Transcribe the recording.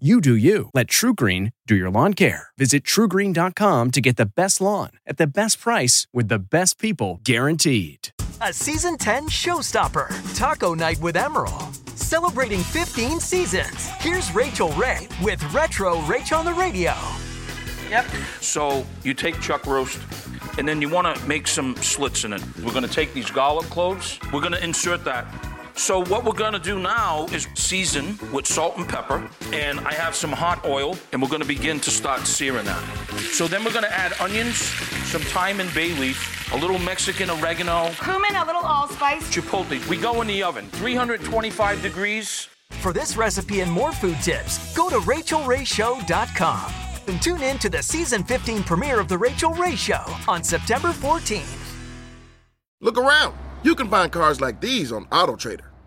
You do you. Let TruGreen do your lawn care. Visit trugreen.com to get the best lawn at the best price with the best people guaranteed. A season 10 showstopper Taco Night with Emeril. Celebrating 15 seasons. Here's Rachael Ray with Retro Rach on the radio. Yep. So you take chuck roast and then you want to make some slits in it. We're going to take these garlic cloves, we're going to insert that so what we're gonna do now is season with salt and pepper, and I have some hot oil, and we're gonna begin to start searing that. So then we're gonna add onions, some thyme and bay leaf, a little Mexican oregano, cumin, a little allspice, chipotle. We go in the oven, 325 degrees. For this recipe and more food tips, go to rachaelrayshow.com and tune in to the season 15 premiere of The Rachael Ray Show on September 14th. Look around. You can find cars like these on AutoTrader.